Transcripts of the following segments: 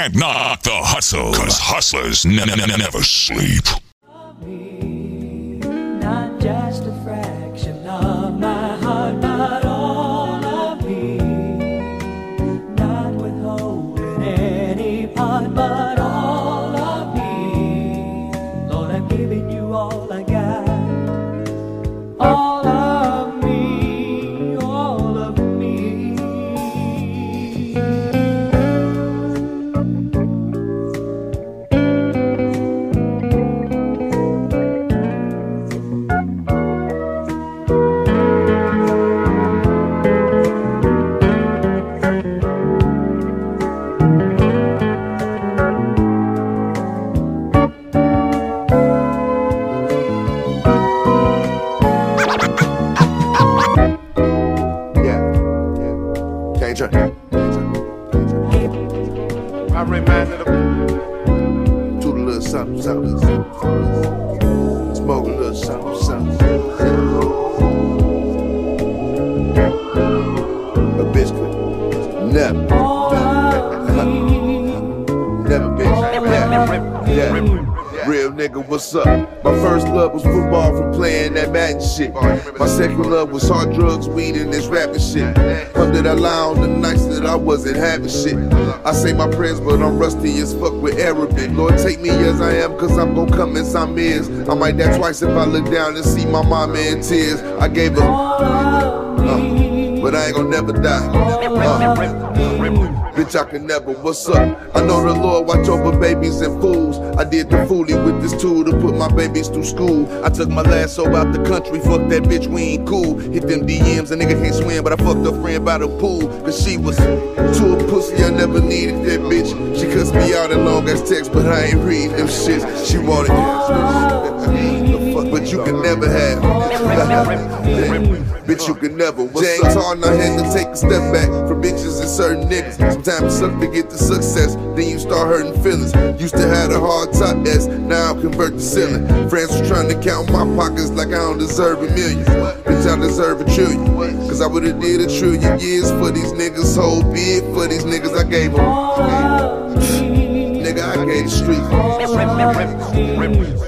can't knock the hustle, cause hustlers never sleep. Football from playing that Madden shit. My second love was hard drugs, weed, and this rapping shit. Under that lie on the nights that I wasn't having shit. I say my prayers, but I'm rusty as fuck with Arabic. Lord, take me as I am, cause I'm gon' come as I'm is. I might die twice if I look down and see my mama in tears. I gave her, uh, but I ain't gon' never die. Uh, Bitch, I can never, what's up? I know the Lord watch over babies and fools. I did the foolie with this tool to put my babies through school. I took my last soul out the country, fuck that bitch, we ain't cool. Hit them DMs, a nigga can't swim, but I fucked a friend by the pool. Cause she was too a pussy, I never needed that bitch. She cussed me out in long ass text, but I ain't read them shits. She wanted but you can never have. Bitch, you can never. What's James Harden, I had to take a step back from bitches and certain niggas. Sometimes it suck to get the success, then you start hurting feelings. Used to have a hard top S, now I convert the ceiling. Friends was trying to count my pockets like I don't deserve a million. Bitch, I deserve a trillion. Cause I would've did a trillion years for these niggas. Whole bid for these niggas, I gave them. Nigga, street.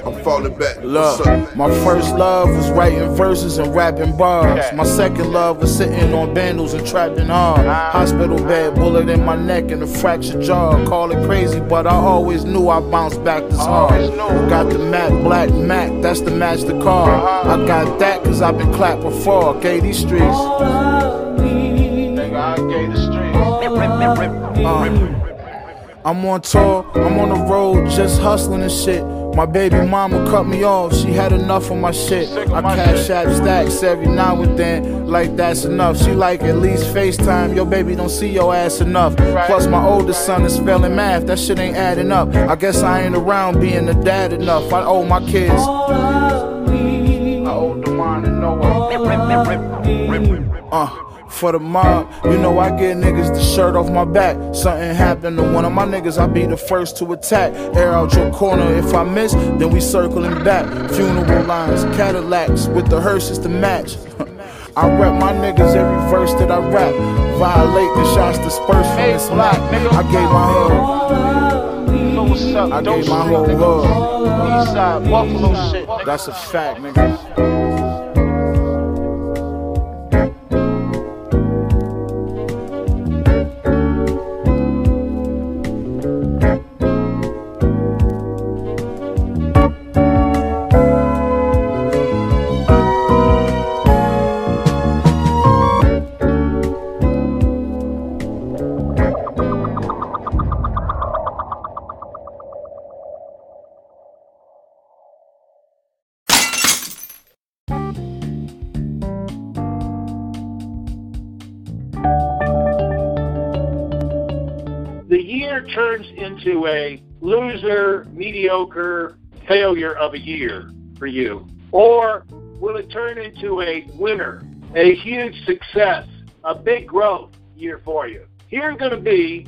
I'm falling back. What's Look, my first love was writing verses and rapping bars. My second love was sitting on bundles and trapping hard. Hospital bed, bullet in my neck and a fractured jaw. Call it crazy, but I always knew I bounced back this hard. Got the Mac, Black Mac, that's the match the car. I got that cause I've been clapped before. Gave these streets. Nigga, I gave the streets. Uh, I'm on tour, I'm on the road, just hustling and shit. My baby mama cut me off, she had enough of my shit. I cash app stacks every now and then, like that's enough. She like at least FaceTime, your baby don't see your ass enough. Plus my oldest son is failing math, that shit ain't adding up. I guess I ain't around being a dad enough. I owe my kids. I owe the mine and Noah. Uh, for the mob, you know I get niggas the shirt off my back. Something happened to one of my niggas, I be the first to attack. Air out your corner, if I miss, then we circling back. Funeral lines, Cadillacs with the hearses to match. I rep my niggas every verse that I rap. Violate the shots dispersed from this map. I gave my hood. I gave my whole hood. Eastside Buffalo shit. That's a fact, nigga. Year turns into a loser, mediocre failure of a year for you? Or will it turn into a winner, a huge success, a big growth year for you? Here are going to be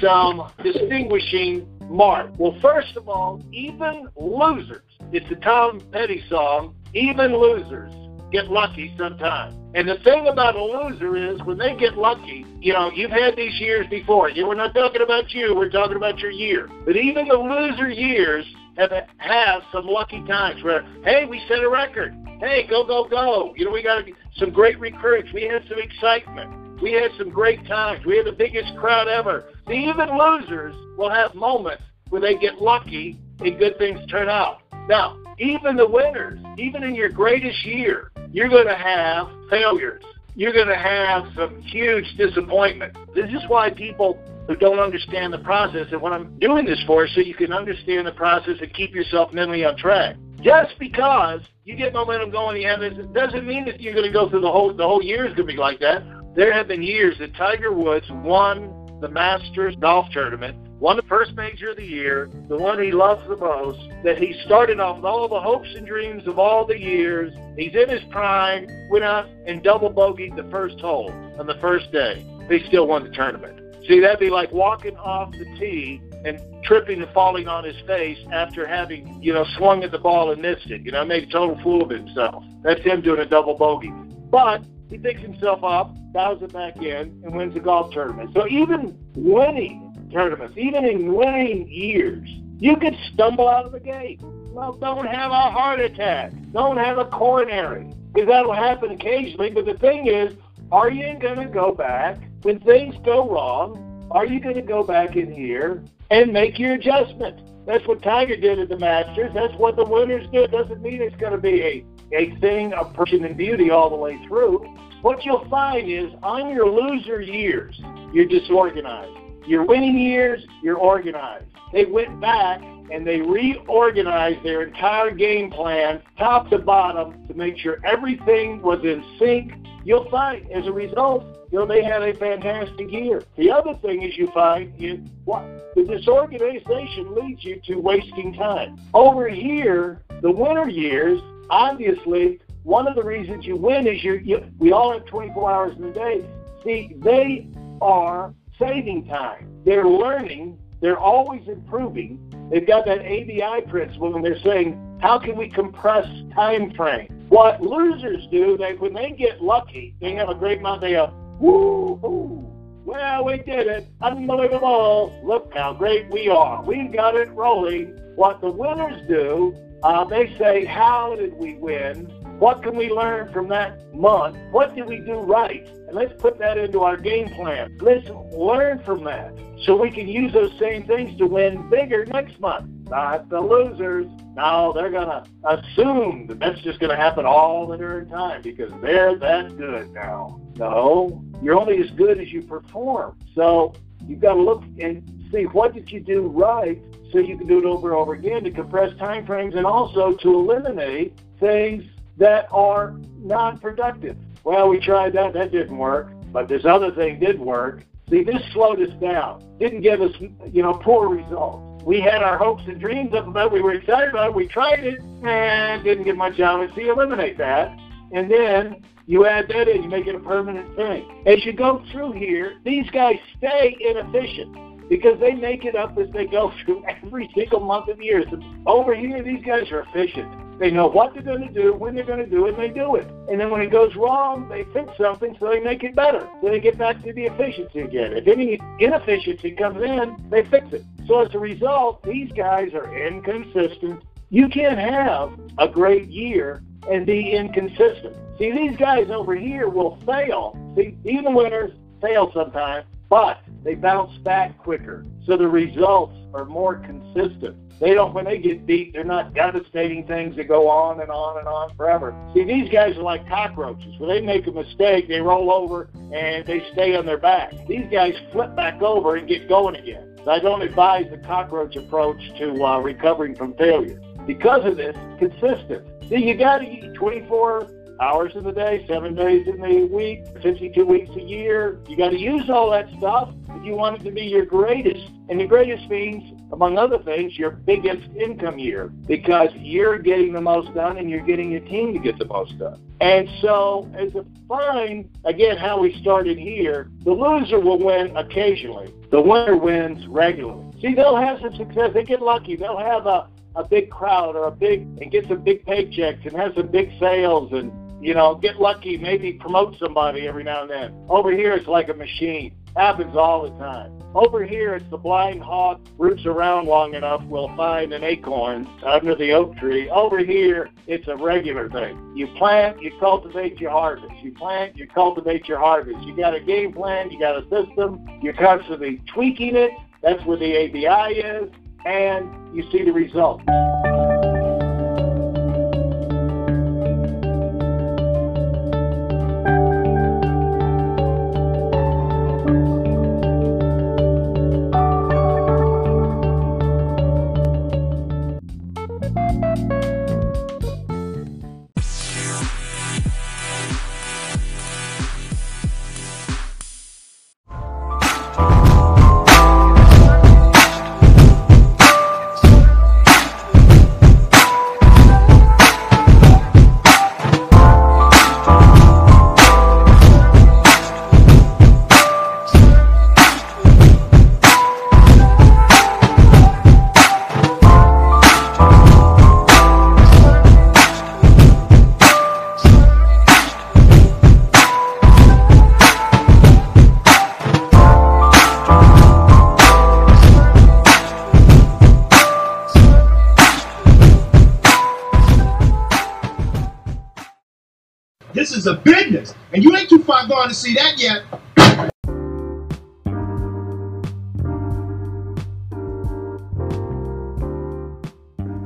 some distinguishing marks. Well, first of all, even losers. It's a Tom Petty song, even losers get lucky sometime. And the thing about a loser is when they get lucky, you know, you've had these years before. You, we're not talking about you, we're talking about your year. But even the loser years have have some lucky times where, hey, we set a record. Hey, go, go, go. You know, we got some great recruits. We had some excitement. We had some great times. We had the biggest crowd ever. See, even losers will have moments where they get lucky and good things turn out. Now, even the winners, even in your greatest year, you're going to have failures. You're going to have some huge disappointment. This is why people who don't understand the process, and what I'm doing this for is so you can understand the process and keep yourself mentally on track. Just because you get momentum going, you this doesn't mean that you're going to go through the whole the whole year is going to be like that. There have been years that Tiger Woods won the Masters golf tournament won the first major of the year, the one he loves the most, that he started off with all the hopes and dreams of all the years. He's in his prime, went out and double bogeyed the first hole on the first day. He still won the tournament. See, that'd be like walking off the tee and tripping and falling on his face after having, you know, swung at the ball and missed it. You know, made a total fool of himself. That's him doing a double bogey. But he picks himself up, dials it back in, and wins the golf tournament. So even winning tournaments, even in winning years, you could stumble out of the gate. Well, don't have a heart attack. Don't have a coronary. Because that'll happen occasionally. But the thing is, are you going to go back when things go wrong? Are you going to go back in here and make your adjustment? That's what Tiger did at the Masters. That's what the winners do. It doesn't mean it's going to be a, a thing of person and beauty all the way through. What you'll find is on your loser years, you're disorganized. Your winning years, you're organized. They went back and they reorganized their entire game plan, top to bottom, to make sure everything was in sync. You'll find, as a result, you know, they had a fantastic year. The other thing is you find is what the disorganization leads you to wasting time. Over here, the winter years, obviously, one of the reasons you win is you, you we all have 24 hours in a day. See, they are saving time. They're learning. They're always improving. They've got that ABI principle, and they're saying, how can we compress time frame? What losers do, they when they get lucky, they have a great month. They go, woo hoo. Well, we did it. Unbelievable. Look how great we are. We've got it rolling. What the winners do, uh, they say, how did we win? What can we learn from that month? What did we do right? And let's put that into our game plan. Let's learn from that so we can use those same things to win bigger next month. Not the losers. No, they're going to assume that that's just going to happen all the darn time because they're that good now. No, you're only as good as you perform. So you've got to look and see what did you do right so you can do it over and over again to compress time frames and also to eliminate things that are non-productive. Well, we tried that, that didn't work, but this other thing did work. See, this slowed us down, didn't give us, you know, poor results. We had our hopes and dreams up about it. We were excited about it. We tried it and didn't get much out of it. So you eliminate that. And then you add that in, you make it a permanent thing. As you go through here, these guys stay inefficient because they make it up as they go through every single month of the year. So over here, these guys are efficient. They know what they're going to do, when they're going to do it, and they do it. And then when it goes wrong, they fix something so they make it better. So they get back to the efficiency again. If any inefficiency comes in, they fix it. So as a result, these guys are inconsistent. You can't have a great year and be inconsistent. See, these guys over here will fail. See, even winners fail sometimes, but they bounce back quicker. So the results are more consistent. They don't, when they get beat, they're not devastating things that go on and on and on forever. See, these guys are like cockroaches. When they make a mistake, they roll over and they stay on their back. These guys flip back over and get going again. So I don't advise the cockroach approach to uh, recovering from failure. Because of this, consistent. See, you got to eat 24 hours in the day, seven days in the week, 52 weeks a year. You got to use all that stuff if you want it to be your greatest. And your greatest means, among other things, your biggest income year because you're getting the most done and you're getting your team to get the most done. And so, as a fine, again, how we started here, the loser will win occasionally. The winner wins regularly. See, they'll have some success. They get lucky. They'll have a, a big crowd or a big, and get some big paychecks and have some big sales and you know, get lucky, maybe promote somebody every now and then. Over here, it's like a machine. Happens all the time. Over here, it's the blind hawk roots around long enough will find an acorn under the oak tree. Over here, it's a regular thing. You plant, you cultivate, you harvest. You plant, you cultivate, you harvest. You got a game plan, you got a system, you're constantly tweaking it. That's where the ABI is, and you see the result.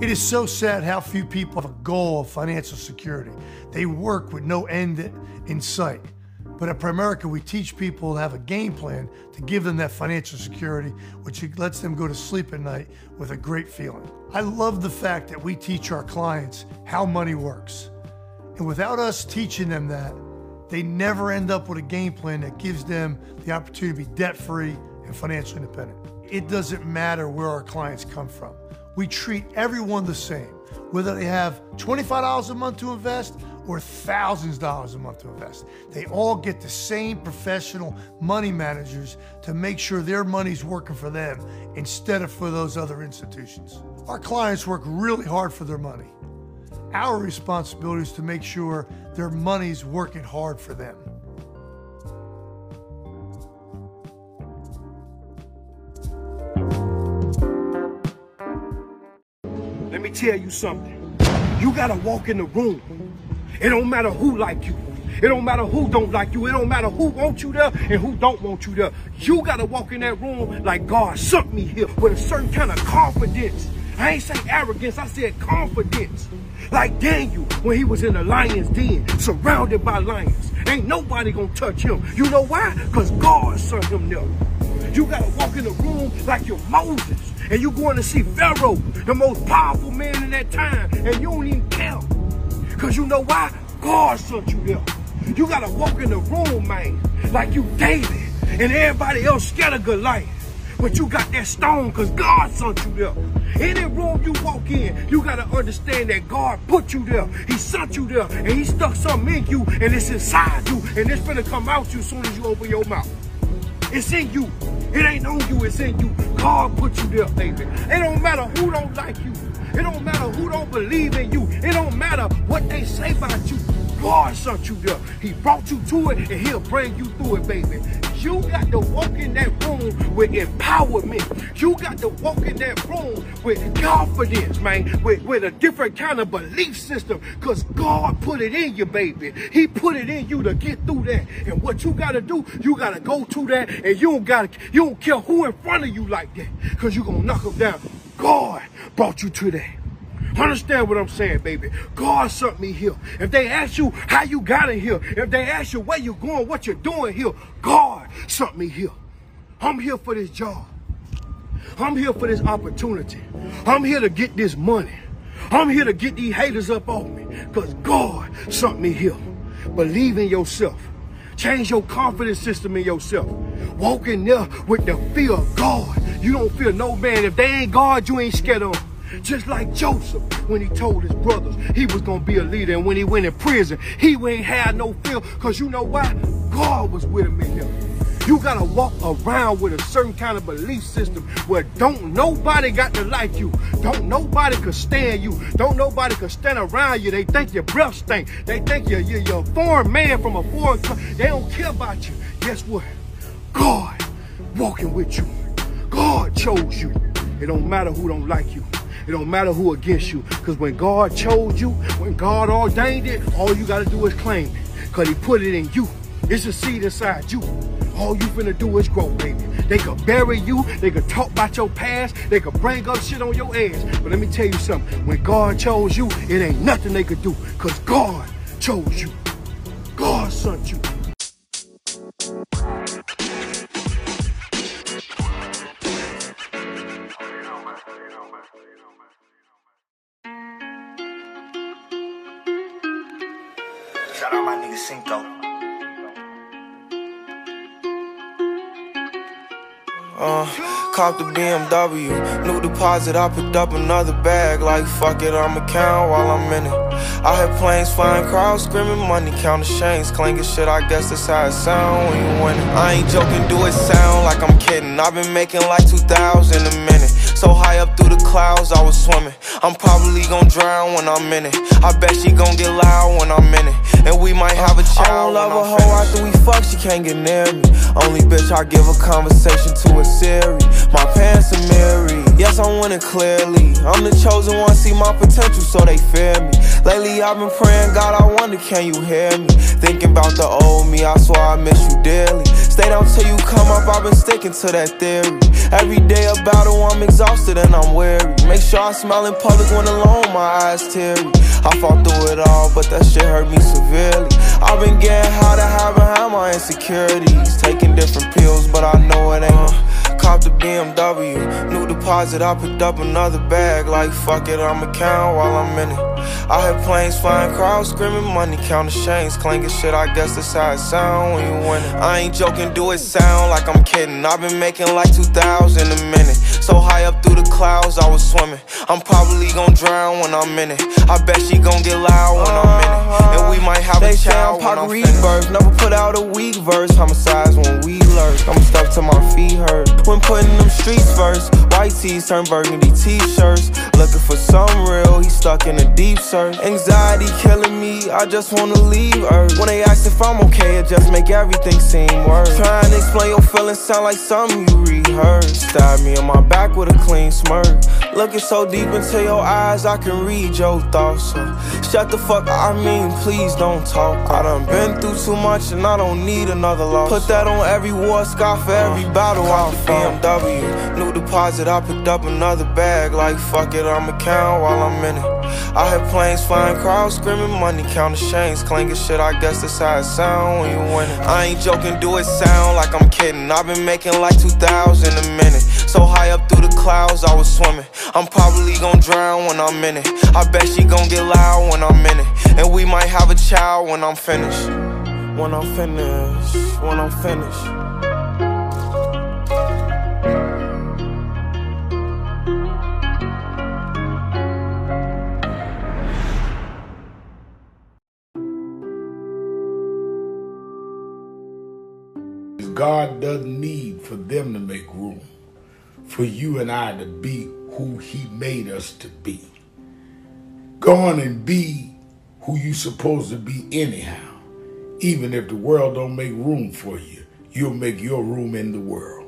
It is so sad how few people have a goal of financial security. They work with no end in sight. But at Primerica, we teach people to have a game plan to give them that financial security, which lets them go to sleep at night with a great feeling. I love the fact that we teach our clients how money works. And without us teaching them that, they never end up with a game plan that gives them the opportunity to be debt free and financially independent. It doesn't matter where our clients come from. We treat everyone the same, whether they have $25 a month to invest or thousands of dollars a month to invest. They all get the same professional money managers to make sure their money's working for them instead of for those other institutions. Our clients work really hard for their money. Our responsibility is to make sure their money's working hard for them. Tell you something. You gotta walk in the room. It don't matter who like you. It don't matter who don't like you. It don't matter who wants you there and who don't want you there. You gotta walk in that room like God sent me here with a certain kind of confidence. I ain't say arrogance, I said confidence. Like Daniel when he was in the lion's den, surrounded by lions. Ain't nobody gonna touch him. You know why? Because God sent him there. You gotta walk in the room like you're Moses. And you're going to see Pharaoh, the most powerful man in that time, and you don't even care. Because you know why? God sent you there. You gotta walk in the room, man, like you David, and everybody else scared of Goliath. But you got that stone because God sent you there. Any room you walk in, you got to understand that God put you there. He sent you there and he stuck something in you and it's inside you and it's going to come out you as soon as you open your mouth. It's in you. It ain't on you, it's in you. God put you there, baby. It don't matter who don't like you. It don't matter who don't believe in you. It don't matter what they say about you. God sent you there. He brought you to it and he'll bring you through it, baby. You got to walk in that room with empowerment. You got to walk in that room with confidence, man, with, with a different kind of belief system because God put it in you, baby. He put it in you to get through that. And what you got to do, you got to go to that and you don't got to, you don't care who in front of you like that because you're going to knock them down. God brought you to that. Understand what I'm saying, baby. God sent me here. If they ask you how you got in here, if they ask you where you're going, what you're doing here, God sent me here. I'm here for this job. I'm here for this opportunity. I'm here to get this money. I'm here to get these haters up off me because God sent me here. Believe in yourself. Change your confidence system in yourself. Walk in there with the fear of God. You don't fear no man. If they ain't God, you ain't scared of them. Just like Joseph when he told his brothers he was going to be a leader. And when he went in prison, he ain't had no fear because you know why? God was with him in there. You gotta walk around with a certain kind of belief system where don't nobody got to like you. Don't nobody could stand you. Don't nobody could stand around you. They think your breath stink. They think you're, you're, you're a foreign man from a foreign country. They don't care about you. Guess what? God walking with you. God chose you. It don't matter who don't like you. It don't matter who against you. Because when God chose you, when God ordained it, all you got to do is claim it. Because he put it in you. It's a seed inside you. All you finna do is grow, baby. They could bury you. They could talk about your past. They could bring up shit on your ass. But let me tell you something. When God chose you, it ain't nothing they could do. Because God chose you. Cop the BMW, new deposit, I picked up another bag. Like fuck it, I'ma count while I'm in it. I hear planes flying, crowds screaming, money counting chains, clanking shit. I guess that's how it sound when you win it. I ain't joking, do it sound like I'm kidding. I've been making like 2,000 a minute. So high up through the clouds, I was swimming. I'm probably gon' drown when I'm in it. I bet she gon' get loud when I'm in it. And we might have a child. I don't love a hoe after we fuck, she can't get near me. Only bitch I give a conversation to is Siri. My pants are mirrored. Yes, I'm winning clearly. I'm the chosen one, see my potential, so they fear me. Lately I've been praying, God, I wonder, can you hear me? Thinking about the old me, I swear I miss you dearly. Stay down till you come up, I've been sticking to that theory. Every day a battle, I'm exhausted and I'm weary. Make sure I smile in public when alone, my eyes teary. I fought through it all, but that shit hurt me severely. I've been getting high to hide behind my insecurities. Taking different pills, but I know it ain't. Cop the BMW, new deposit, I picked up another bag. Like fuck it, I'ma count while I'm in it. I hear planes flying, crowds screaming, money counting chains, clanking shit. I guess that's how it sound when you win it. I ain't joking, do it sound like I'm kidding. I've been making like 2,000 a minute. So high up through the clouds, I was swimming. I'm probably gon' drown when I'm in it. I bet she gon' get loud when I'm in it. And we might have They a child I'm Pac. Reverse, never put out a weak verse. Homicides when we lurk. I'm stuck to my feet hurt. When putting them streets first, white tees turn burgundy t-shirts. Looking for some real, he stuck in a deep search. Anxiety killing me, I just wanna leave Earth. When they ask if I'm okay, it just make everything seem worse. Trying to explain your feelings sound like something you rehearsed. Stab me in my back with a clean smirk. Looking so deep into your eyes, I can read your thoughts. So shut the fuck, I mean, please don't talk. I done been through too much and I don't need another loss. Put that on every war scar for every uh, battle I the BMW, new deposit, I picked up another bag. Like fuck it, I'ma count while I'm in it. I hear planes flying, crowds screaming, money counting chains, clanking shit. I guess that's how it sound when you win it. I ain't joking, do it sound like I'm kidding. I've been making like 2,000 a minute. So high up through the clouds, I was swimming. I'm probably gonna drown when I'm in it. I bet she gon' get loud when I'm in it. And we might have a child when I'm finished. When I'm finished, when I'm finished. God doesn't need for them to make room for you and I to be who He made us to be. Go on and be who you're supposed to be anyhow. Even if the world don't make room for you, you'll make your room in the world.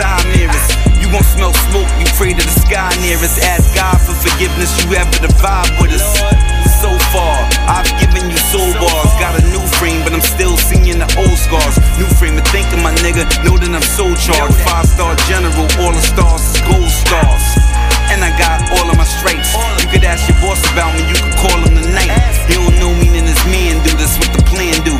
Side mirrors. You gon' smell smoke, you pray to the sky near us. Ask God for forgiveness, you ever the vibe with us. So far, I've given you soul bars. Got a new frame, but I'm still seeing the old scars. New frame of thinking, my nigga. Know that I'm so charged. Five star general, all the stars is gold stars. And I got all of my stripes. You could ask your boss about me, you could call him tonight. He don't know me, then his man do. That's what the plan do.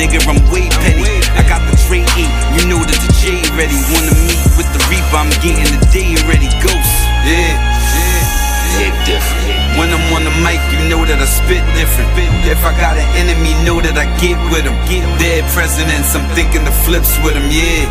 Nigga. I'm way petty. I got the tray eight, you know that the J ready. Wanna meet with the reaper, I'm getting the day already ghost. Yeah, yeah, hit different. When I'm on the mic, you know that I spit different. If I got an enemy, know that I get with him. Get dead presidents, I'm thinking the flips with him, yeah.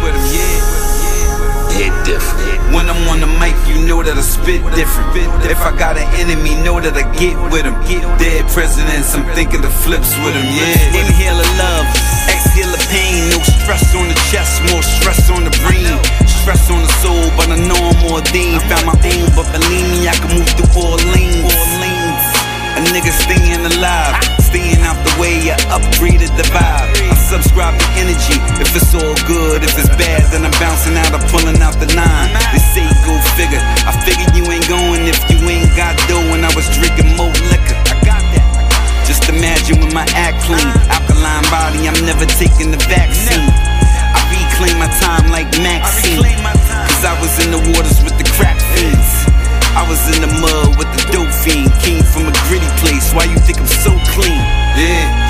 Hit different. When I'm on the mic, you know that I spit different. If I got an enemy, know that I get with him. Get dead presidents, I'm thinking the flips with him, yeah. Inhale the love, exhale the pain. No stress on the chest, more stress on the brain. Stress on the soul, but I know I'm ordained. Found my own, but believe me, I can move through all lanes. A nigga staying alive, staying out the way, I upgraded the vibe. Subscribe to energy, if it's all good, if it's bad, then I'm bouncing out, I'm pulling out the nine. They say go figure, I figure you ain't going if you ain't got dough when I was drinking more liquor. I got that. Just imagine with my act clean, alkaline body, I'm never taking the vaccine. I reclaim my time like Maxine, cause I was in the waters with the crack fiends. I was in the mud with the dope fiend, came from a gritty place. Why you think I'm so clean? Yeah,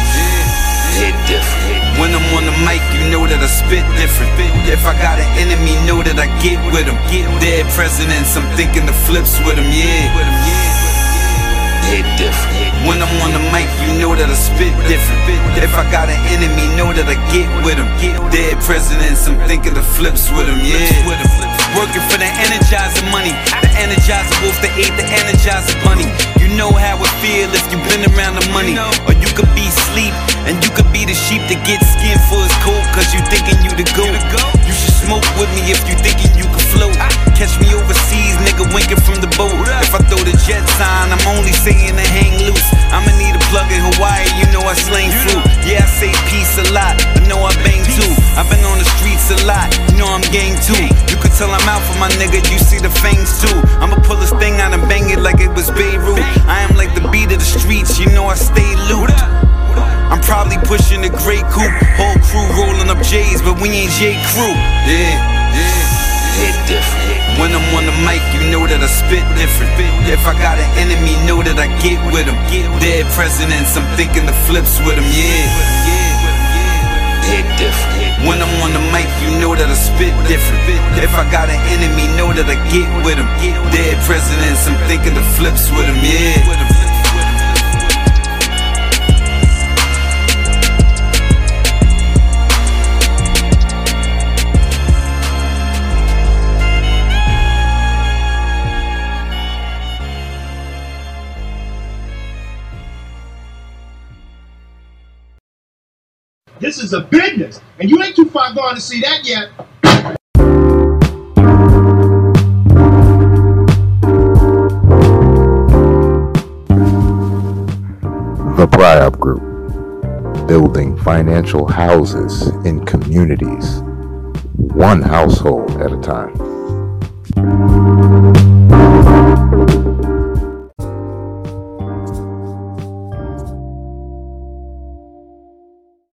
hit different. When I'm on the mic, you know that I spit different. If I got an enemy, know that I get with. Get dead presidents, I'm thinking the flips with him, yeah. When I'm on the mic, you know that I spit different. If I got an enemy, know that I get with him. Get dead presidents, I'm thinking the flips with him, yeah. Working for the energizer money, the energizer wolf, the eight, the energizer bunny. You know how it feel if you been around the money. Or you could be sleep, and you could be the sheep that get skinned for his coat, cause you thinking you the goat. You should smoke with me if you thinking you can float. Catch me overseas, nigga winking from the boat. If I throw the jet sign, I'm only saying to hang loose. I'ma need plug in Hawaii, you know I slang fruit. Yeah, I say peace a lot, I know I bang too. I've been on the streets a lot, you know I'm gang too. You could tell I'm out for my nigga, you see the fangs too. I'ma pull this thing out and bang it like it was Beirut. I am like the beat of the streets, you know I stay loot. I'm probably pushing the great coupe, whole crew rolling up J's, but we ain't J crew. Yeah, yeah, hit different. When I'm on the mic, you know that I spit different. If I got an enemy, know that I get with him. Dead presidents, I'm thinking the flips with him, yeah. When I'm on the mic, you know that I spit different. If I got an enemy, know that I get with him. Dead presidents, I'm thinking the flips with him, yeah. This is a business, and you ain't too far gone to see that yet. The PRIOP Group, building financial houses in communities, one household at a time.